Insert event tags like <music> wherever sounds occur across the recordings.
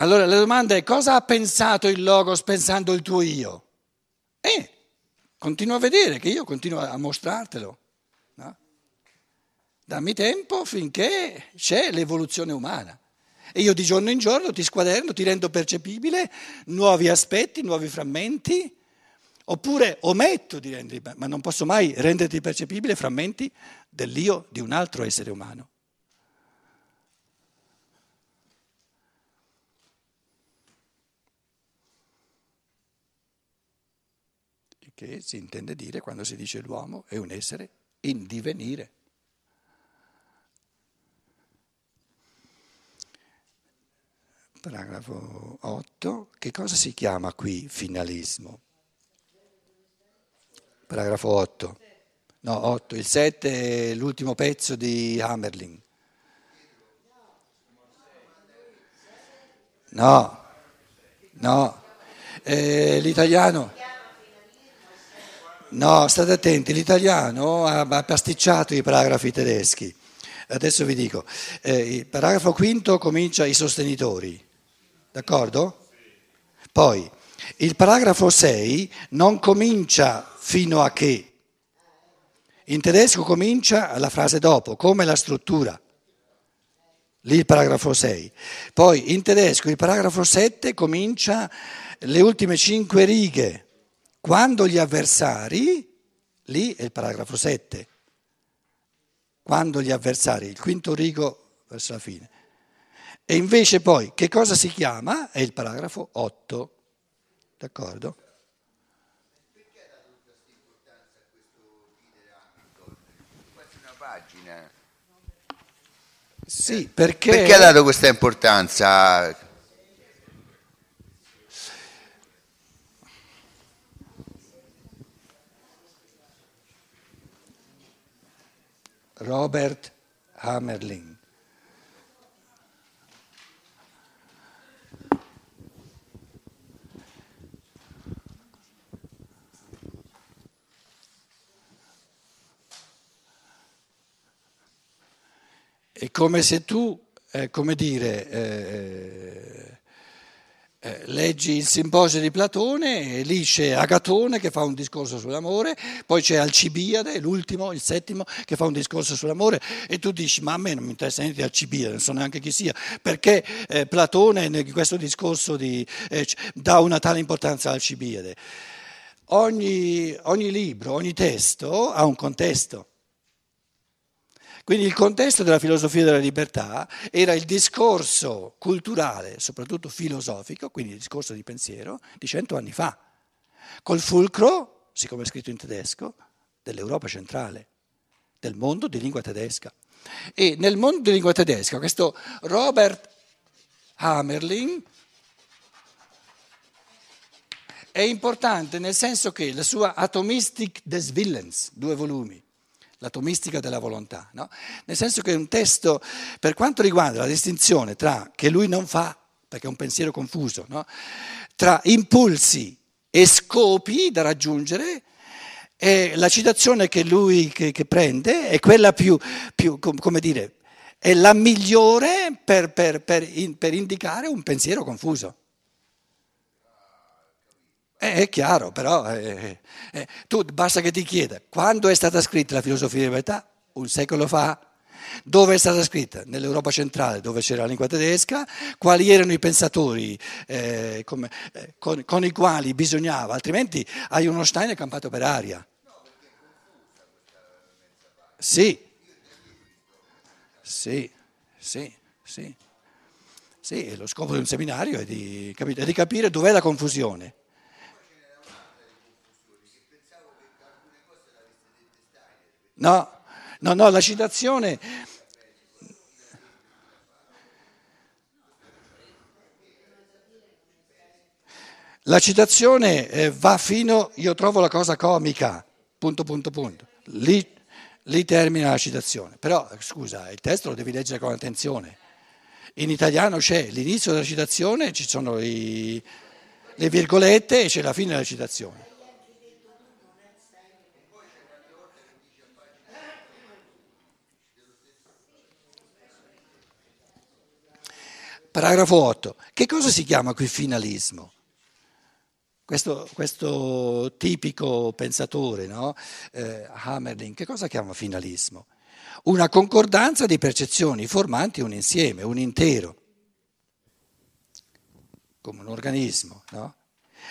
Allora la domanda è cosa ha pensato il Logos pensando il tuo io? Eh, continuo a vedere che io continuo a mostrartelo. No? Dammi tempo finché c'è l'evoluzione umana. E io di giorno in giorno ti squaderno, ti rendo percepibile nuovi aspetti, nuovi frammenti, oppure ometto di renderti, ma non posso mai renderti percepibile frammenti dell'io di un altro essere umano. Che si intende dire quando si dice l'uomo è un essere in divenire. Paragrafo 8. Che cosa si chiama qui finalismo? Paragrafo 8. No, 8. Il 7 è l'ultimo pezzo di Hammerling. No, no. Eh, l'italiano. No, state attenti, l'italiano ha pasticciato i paragrafi tedeschi. Adesso vi dico, eh, il paragrafo quinto comincia i sostenitori. D'accordo? Poi il paragrafo 6 non comincia fino a che. In tedesco comincia la frase dopo, come la struttura. Lì il paragrafo 6. Poi in tedesco il paragrafo 7 comincia le ultime cinque righe. Quando gli avversari, lì è il paragrafo 7. Quando gli avversari, il quinto rigo verso la fine. E invece poi che cosa si chiama? È il paragrafo 8. D'accordo? Sì, perché... Perché ha dato questa importanza? Robert Hammerling. È come se tu, eh, come dire, eh, eh, leggi il simposio di Platone e lì c'è Agatone che fa un discorso sull'amore, poi c'è Alcibiade, l'ultimo, il settimo, che fa un discorso sull'amore e tu dici ma a me non mi interessa niente Alcibiade, non so neanche chi sia, perché eh, Platone in questo discorso di, eh, dà una tale importanza a Alcibiade. Ogni, ogni libro, ogni testo ha un contesto. Quindi il contesto della filosofia della libertà era il discorso culturale, soprattutto filosofico, quindi il discorso di pensiero, di cento anni fa, col fulcro, siccome è scritto in tedesco, dell'Europa centrale, del mondo di lingua tedesca. E nel mondo di lingua tedesca questo Robert Hammerling è importante nel senso che la sua Atomistik des Willens, due volumi, l'atomistica della volontà, no? nel senso che un testo, per quanto riguarda la distinzione tra, che lui non fa, perché è un pensiero confuso, no? tra impulsi e scopi da raggiungere, e la citazione che lui che, che prende è quella più, più, come dire, è la migliore per, per, per, per indicare un pensiero confuso. Eh, è chiaro, però eh, eh, tu basta che ti chieda quando è stata scritta la filosofia della libertà? Un secolo fa. Dove è stata scritta? Nell'Europa centrale, dove c'era la lingua tedesca. Quali erano i pensatori eh, come, eh, con, con, i quali bisognava? Altrimenti hai uno Stein campato per aria. Sì, sì, sì, sì. Sì, lo scopo di un seminario è di, capite, è di capire dov'è la confusione. No, no, no, la citazione... La citazione eh, va fino, io trovo la cosa comica, punto, punto, punto. Lì, lì termina la citazione. Però, scusa, il testo lo devi leggere con attenzione. In italiano c'è l'inizio della citazione, ci sono i, le virgolette e c'è la fine della citazione. Paragrafo 8. Che cosa si chiama qui finalismo? Questo, questo tipico pensatore, no? eh, Hammerling, che cosa chiama finalismo? Una concordanza di percezioni formanti un insieme, un intero, come un organismo, no?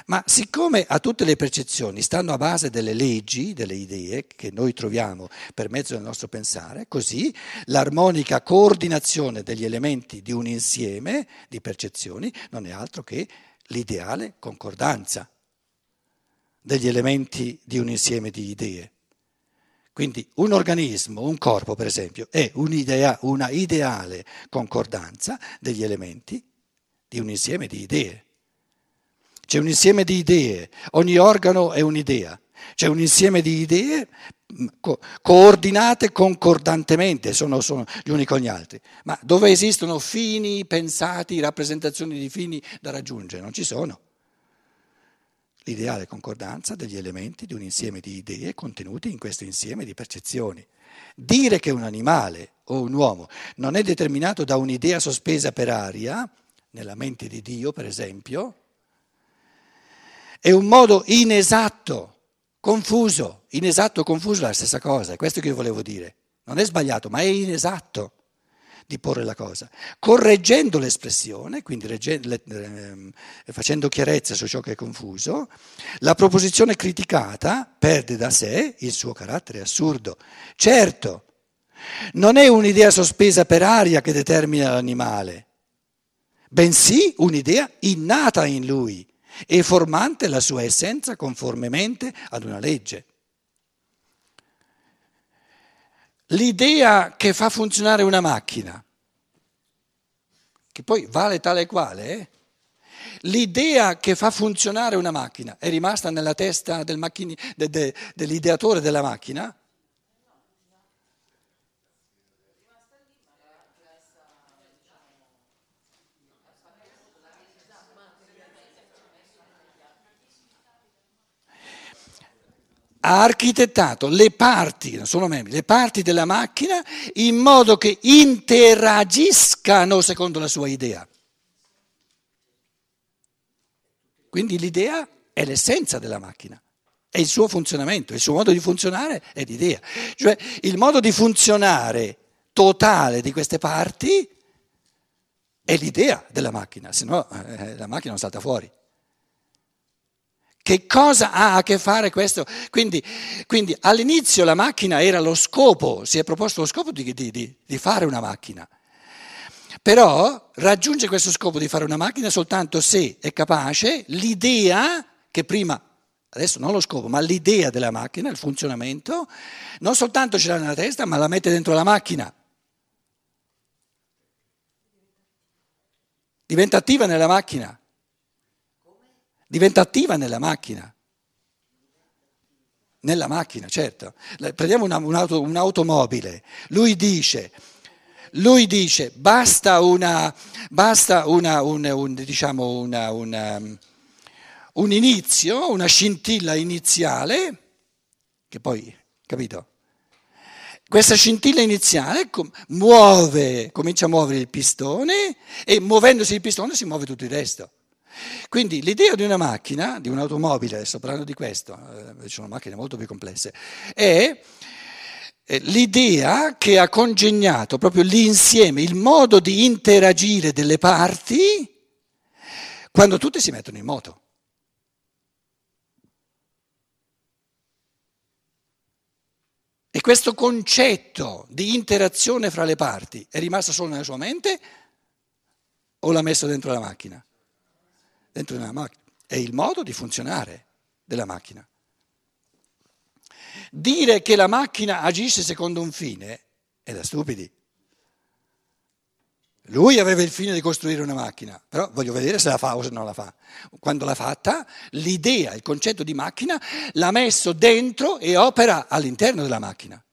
Ma siccome a tutte le percezioni stanno a base delle leggi, delle idee che noi troviamo per mezzo del nostro pensare, così l'armonica coordinazione degli elementi di un insieme di percezioni non è altro che l'ideale concordanza degli elementi di un insieme di idee. Quindi un organismo, un corpo per esempio, è un'idea, una ideale concordanza degli elementi di un insieme di idee. C'è un insieme di idee, ogni organo è un'idea, c'è un insieme di idee mm, co- coordinate concordantemente, sono, sono gli uni con gli altri, ma dove esistono fini pensati, rappresentazioni di fini da raggiungere? Non ci sono. L'ideale concordanza degli elementi di un insieme di idee contenuti in questo insieme di percezioni. Dire che un animale o un uomo non è determinato da un'idea sospesa per aria, nella mente di Dio per esempio, è un modo inesatto, confuso, inesatto, confuso è la stessa cosa, è questo che io volevo dire. Non è sbagliato, ma è inesatto di porre la cosa. Correggendo l'espressione, quindi ehm, facendo chiarezza su ciò che è confuso, la proposizione criticata perde da sé il suo carattere assurdo. Certo, non è un'idea sospesa per aria che determina l'animale, bensì un'idea innata in lui e formante la sua essenza conformemente ad una legge. L'idea che fa funzionare una macchina, che poi vale tale quale, eh? l'idea che fa funzionare una macchina è rimasta nella testa del macchini, de, de, dell'ideatore della macchina? Ha architettato le parti, non sono membri, le parti della macchina in modo che interagiscano secondo la sua idea. Quindi l'idea è l'essenza della macchina, è il suo funzionamento, il suo modo di funzionare è l'idea. Cioè il modo di funzionare totale di queste parti è l'idea della macchina, se no eh, la macchina non salta fuori. Che cosa ha a che fare questo? Quindi, quindi all'inizio la macchina era lo scopo, si è proposto lo scopo di, di, di, di fare una macchina. Però raggiunge questo scopo di fare una macchina soltanto se è capace l'idea che prima, adesso non lo scopo, ma l'idea della macchina, il funzionamento, non soltanto ce l'ha nella testa, ma la mette dentro la macchina. Diventa attiva nella macchina diventa attiva nella macchina. Nella macchina, certo. Prendiamo una, un'auto, un'automobile, lui dice, lui dice basta, una, basta una, un, un, diciamo una, un inizio, una scintilla iniziale, che poi, capito? Questa scintilla iniziale muove, comincia a muovere il pistone e muovendosi il pistone si muove tutto il resto. Quindi l'idea di una macchina, di un'automobile, adesso parlando di questo, eh, ci sono macchine molto più complesse, è l'idea che ha congegnato proprio l'insieme, il modo di interagire delle parti quando tutte si mettono in moto. E questo concetto di interazione fra le parti è rimasto solo nella sua mente o l'ha messo dentro la macchina? Dentro una macchina, è il modo di funzionare della macchina. Dire che la macchina agisce secondo un fine è da stupidi. Lui aveva il fine di costruire una macchina, però voglio vedere se la fa o se non la fa. Quando l'ha fatta, l'idea, il concetto di macchina l'ha messo dentro e opera all'interno della macchina.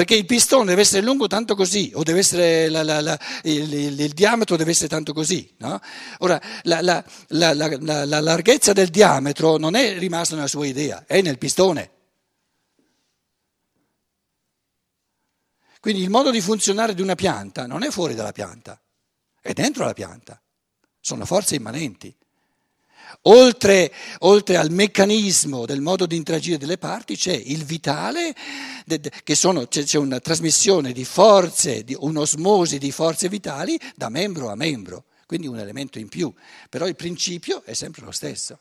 Perché il pistone deve essere lungo tanto così, o deve essere la, la, la, il, il, il, diametro deve essere tanto così. No? Ora, la, larghezza del diametro non è rimasta nella sua idea, è nel pistone. Quindi il modo di funzionare di una pianta non è fuori dalla pianta, è dentro la pianta, sono forze immanenti. Oltre, oltre, al meccanismo del modo di interagire delle parti c'è il vitale, che sono, c'è una trasmissione di forze, di un'osmosi di forze vitali da membro a membro, quindi un elemento in più, però il principio è sempre lo stesso.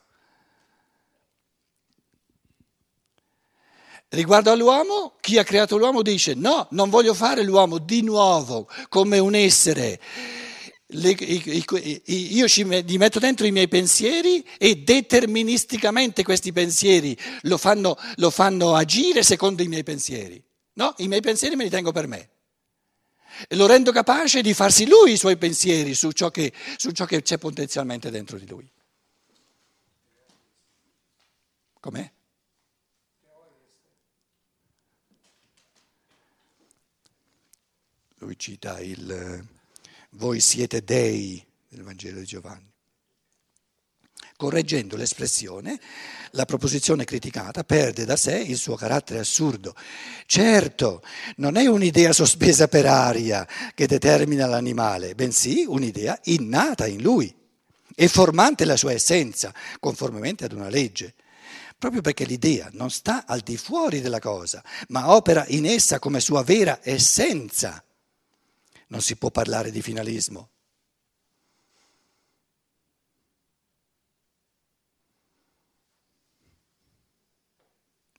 Riguardo all'uomo, chi ha creato l'uomo dice no, non voglio fare l'uomo di nuovo come un essere le, i, i, io ci, gli metto dentro i miei pensieri e deterministicamente questi pensieri lo fanno, lo fanno agire secondo i miei pensieri. No, i miei pensieri me li tengo per me. E lo rendo capace di farsi lui i suoi pensieri su ciò che, su ciò che c'è potenzialmente dentro di lui. Com'è? Lui cita il voi siete dei nel Vangelo di Giovanni. Correggendo l'espressione, la proposizione criticata perde da sé il suo carattere assurdo. Certo, non è un'idea sospesa per aria che determina l'animale, bensì un'idea innata in lui e formante la sua essenza, conformemente ad una legge. Proprio perché l'idea non sta al di fuori della cosa, ma opera in essa come sua vera essenza non si può parlare di finalismo.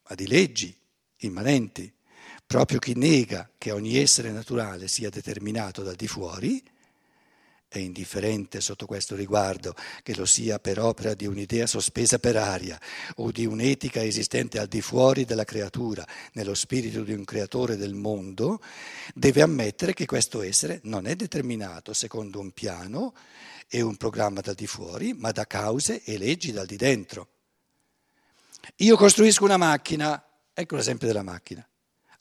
Ma di leggi immanenti. Proprio chi nega che ogni essere naturale sia determinato dal di fuori è indifferente sotto questo riguardo, che lo sia per opera di un'idea sospesa per aria o di un'etica esistente al di fuori della creatura, nello spirito di un creatore del mondo, deve ammettere che questo essere non è determinato secondo un piano e un programma dal di fuori, ma da cause e leggi dal di dentro. Io costruisco una macchina, ecco l'esempio della macchina,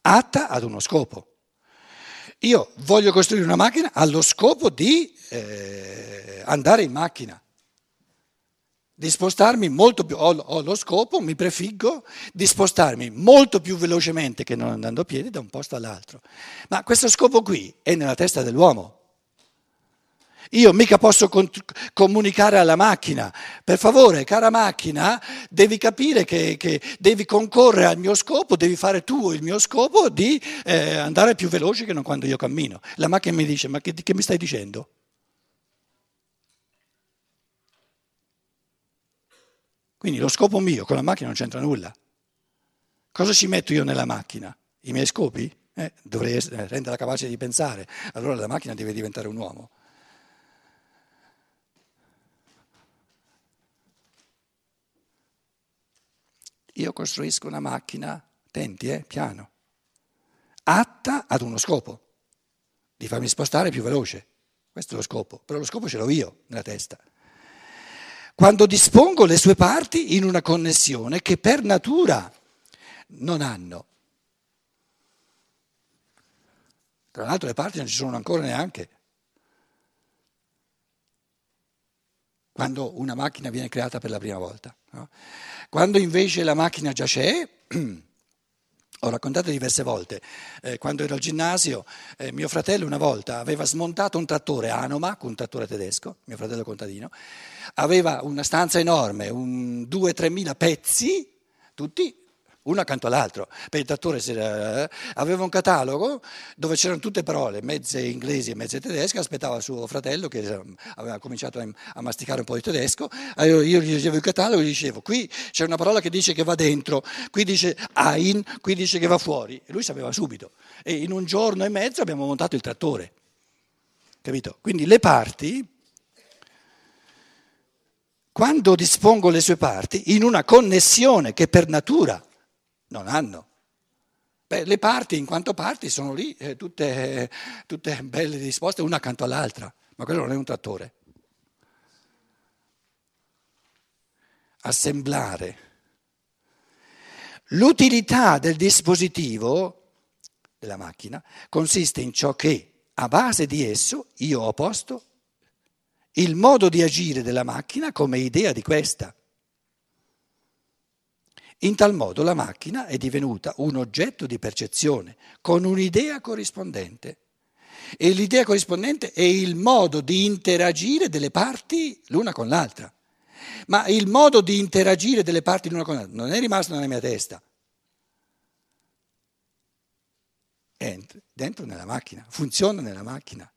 atta ad uno scopo. Io voglio costruire una macchina allo scopo di eh, andare in macchina, di spostarmi molto più, ho, ho, lo scopo, mi prefiggo di spostarmi molto più velocemente che non andando a piedi da un posto all'altro. Ma questo scopo qui è nella testa dell'uomo. Io mica posso comunicare alla macchina, per favore, cara macchina, devi capire che, che, devi concorrere al mio scopo, devi fare tu il mio scopo di eh, andare più veloce che non quando io cammino. La macchina mi dice, ma che, che mi stai dicendo? Quindi lo scopo mio con la macchina non c'entra nulla. Cosa ci metto io nella macchina? I miei scopi? Eh, dovrei essere, renderla capace di pensare. Allora la macchina deve diventare un uomo. Io costruisco una macchina, attenti, eh, piano, atta ad uno scopo, di farmi spostare più veloce. Questo è lo scopo, però lo scopo ce l'ho io nella testa. Quando dispongo le sue parti in una connessione che per natura non hanno. Tra l'altro le parti non ci sono ancora neanche. Quando una macchina viene creata per la prima volta. No? Quando invece la macchina già c'è, <clears throat> ho raccontato diverse volte, eh, quando ero al ginnasio, eh, mio fratello una volta aveva smontato un trattore Anomac, un trattore tedesco, mio fratello contadino, aveva una stanza enorme, 2-3 mila pezzi, tutti uno accanto all'altro. Per il trattore eh, aveva un catalogo dove c'erano tutte parole, mezze inglesi e mezze tedesche, aspettava suo fratello che eh, aveva cominciato a masticare un po' di tedesco, io gli leggevo il catalogo e gli dicevo qui c'è una parola che dice che va dentro, qui dice ein, qui dice che va fuori, e lui sapeva subito. E in un giorno e mezzo abbiamo montato il trattore. Capito? Quindi le parti quando dispongo le sue parti in una connessione che per natura non hanno. Beh, le parti, in quanto parti, sono lì, eh, tutte, tutte belle disposte una accanto all'altra, ma quello non è un trattore. Assemblare. L'utilità del dispositivo, della macchina, consiste in ciò che a base di esso io ho posto il modo di agire della macchina come idea di questa In tal modo la macchina è divenuta un oggetto di percezione con un'idea corrispondente. E l'idea corrispondente è il modo di interagire delle parti l'una con l'altra. Ma il modo di interagire delle parti l'una con l'altra non è rimasto nella mia testa. È dentro nella macchina, funziona nella macchina.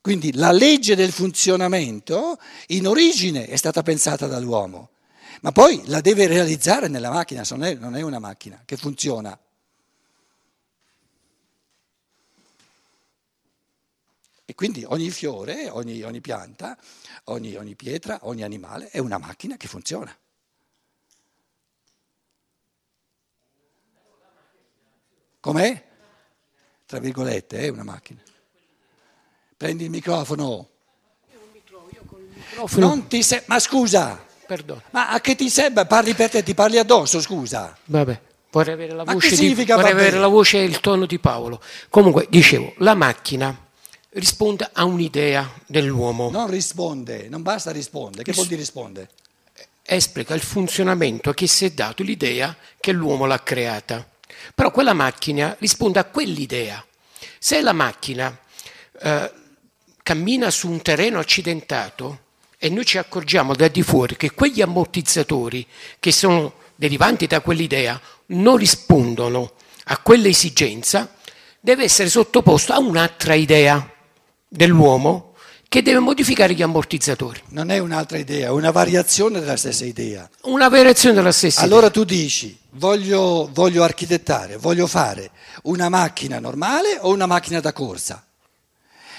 Quindi la legge del funzionamento in origine è stata pensata dall'uomo, ma poi la deve realizzare nella macchina, non è, non è una macchina che funziona. E quindi ogni fiore, ogni, ogni pianta, ogni, ogni pietra, ogni animale è una macchina che funziona. Com'è? Tra virgolette, è una macchina. Prendi il microfono. Non ti se- ma scusa, Perdono. ma a che ti serve? Parli per te, ti parli addosso, scusa. Vabbè, vorrei avere la voce, di, significa vorrei avere la voce e il tono di Paolo. Comunque, dicevo, la macchina risponde a un'idea dell'uomo, Non risponde, non basta rispondere. Che vuol dire risponde? esplica il funzionamento che si è dato l'idea che l'uomo l'ha creata. Però quella macchina risponde a quell'idea. Se la macchina eh, cammina su un terreno accidentato e noi ci accorgiamo da di fuori che quegli ammortizzatori che sono derivanti da quell'idea non rispondono a quell'esigenza, deve essere sottoposto a un'altra idea dell'uomo che deve modificare gli ammortizzatori. Non è un'altra idea, è una variazione della stessa idea. Una variazione della stessa idea. Allora tu dici, voglio, voglio architettare, voglio fare una macchina normale o una macchina da corsa?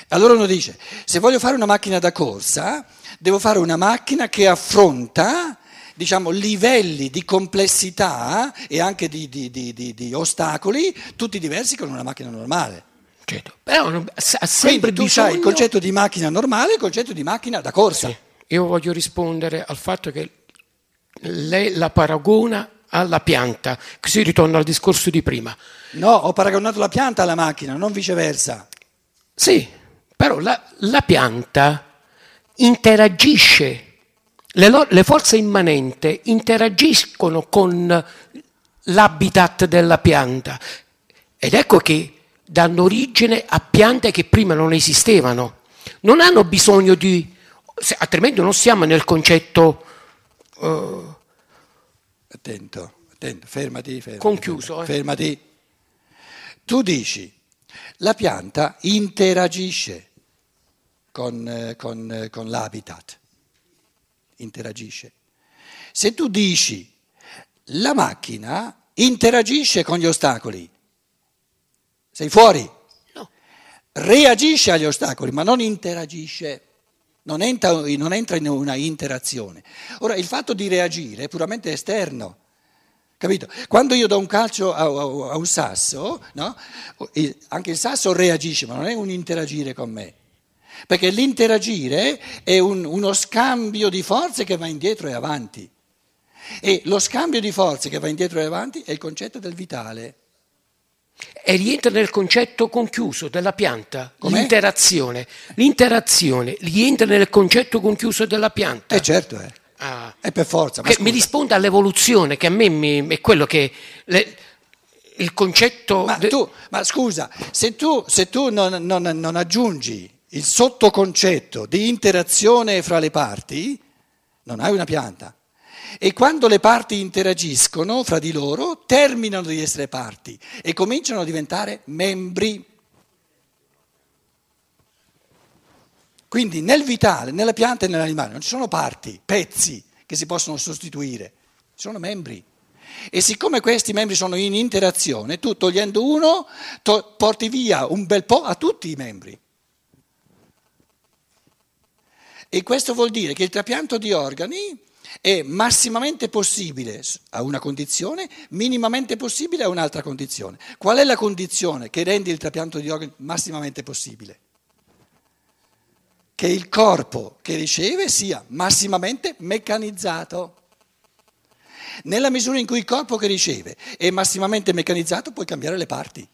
Allora uno dice, se voglio fare una macchina da corsa, devo fare una macchina che affronta, diciamo, livelli di complessità e anche di, di- di- di- di ostacoli, tutti diversi con una macchina normale. Certo. Però non- ha sempre Quindi tu bisogno... hai il concetto di macchina normale e il concetto di macchina da corsa. Sì. Io voglio rispondere al fatto che lei la paragona alla pianta, così ritorno al discorso di prima. No, ho paragonato la pianta alla macchina, non viceversa. Sì, però la, la pianta interagisce, le, lo- le forze immanenti interagiscono con l'habitat della pianta ed ecco che danno origine a piante che prima non esistevano. Non hanno bisogno di... altrimenti non siamo nel concetto Attento, attento, fermati, fermati. Conchiuso, eh. Fermati. Tu dici, la pianta interagisce con, eh, con, eh, con l'habitat, interagisce. Se tu dici, la macchina interagisce con gli ostacoli, sei fuori. No. Reagisce agli ostacoli, ma non interagisce. Non entra, non entra in una interazione. Ora, il fatto di reagire è puramente esterno. Capito? Quando io do un calcio a, a- a un sasso, no? Anche il sasso reagisce, ma non è un interagire con me. Perché l'interagire è un- uno scambio di forze che va indietro e avanti. E lo scambio di forze che va indietro e avanti è il concetto del vitale. e rientra nel concetto conchiuso della pianta, Com'è? l'interazione. L'interazione rientra nel concetto conchiuso della pianta. Eh certo, è. Ah. È per forza. Che scusa. mi risponde all'evoluzione, che a me mi- è quello che le- il concetto. Ma, de- tu, ma scusa, se tu, se tu non, non- non aggiungi il sottoconcetto di interazione fra le parti, non hai una pianta. E quando le parti interagiscono fra di loro, terminano di essere parti e cominciano a diventare membri. Quindi nel vitale, nella pianta e nell'animale non ci sono parti, pezzi che si possono sostituire, ci sono membri. E siccome questi membri sono in interazione, tu togliendo uno to- porti via un bel po' a tutti i membri. E questo vuol dire che il trapianto di organi è massimamente possibile a una condizione, minimamente possibile a un'altra condizione. Qual è la condizione che rende il trapianto di organi massimamente possibile? Che il corpo che riceve sia massimamente meccanizzato. Nella misura in cui il corpo che riceve è massimamente meccanizzato, puoi cambiare le parti,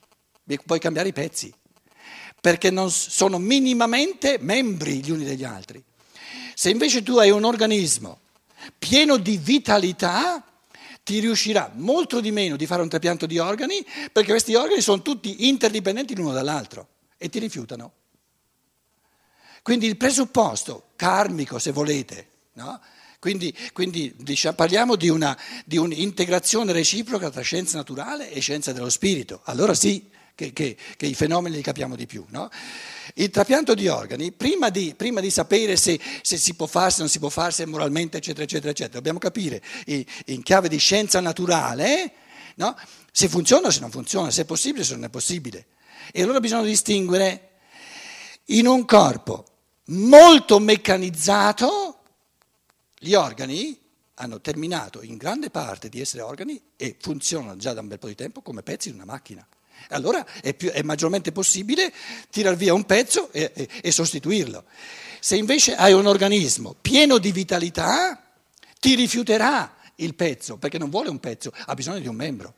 puoi cambiare i pezzi, perché non sono minimamente membri gli uni degli altri. Se invece tu hai un organismo pieno di vitalità, ti riuscirà molto di meno di fare un trapianto di organi perché questi organi sono tutti interdipendenti l'uno dall'altro e ti rifiutano. Quindi il presupposto karmico, se volete, no? quindi, quindi diciamo, parliamo di, una, di, un'integrazione reciproca tra scienza naturale e scienza dello spirito, allora sì che, che, che i fenomeni li capiamo di più. No? Il trapianto di organi, prima di, prima di sapere se, se, si può fare, se non si può fare, se moralmente, eccetera, eccetera, eccetera, dobbiamo capire in chiave di scienza naturale no? se funziona o se non funziona, se è possibile o se non è possibile. E allora bisogna distinguere in un corpo molto meccanizzato, gli organi hanno terminato in grande parte di essere organi e funzionano già da un bel po' di tempo come pezzi di una macchina. Allora è, più, è maggiormente possibile tirar via un pezzo e, e, e sostituirlo. Se invece hai un organismo pieno di vitalità, ti rifiuterà il pezzo, perché non vuole un pezzo, ha bisogno di un membro.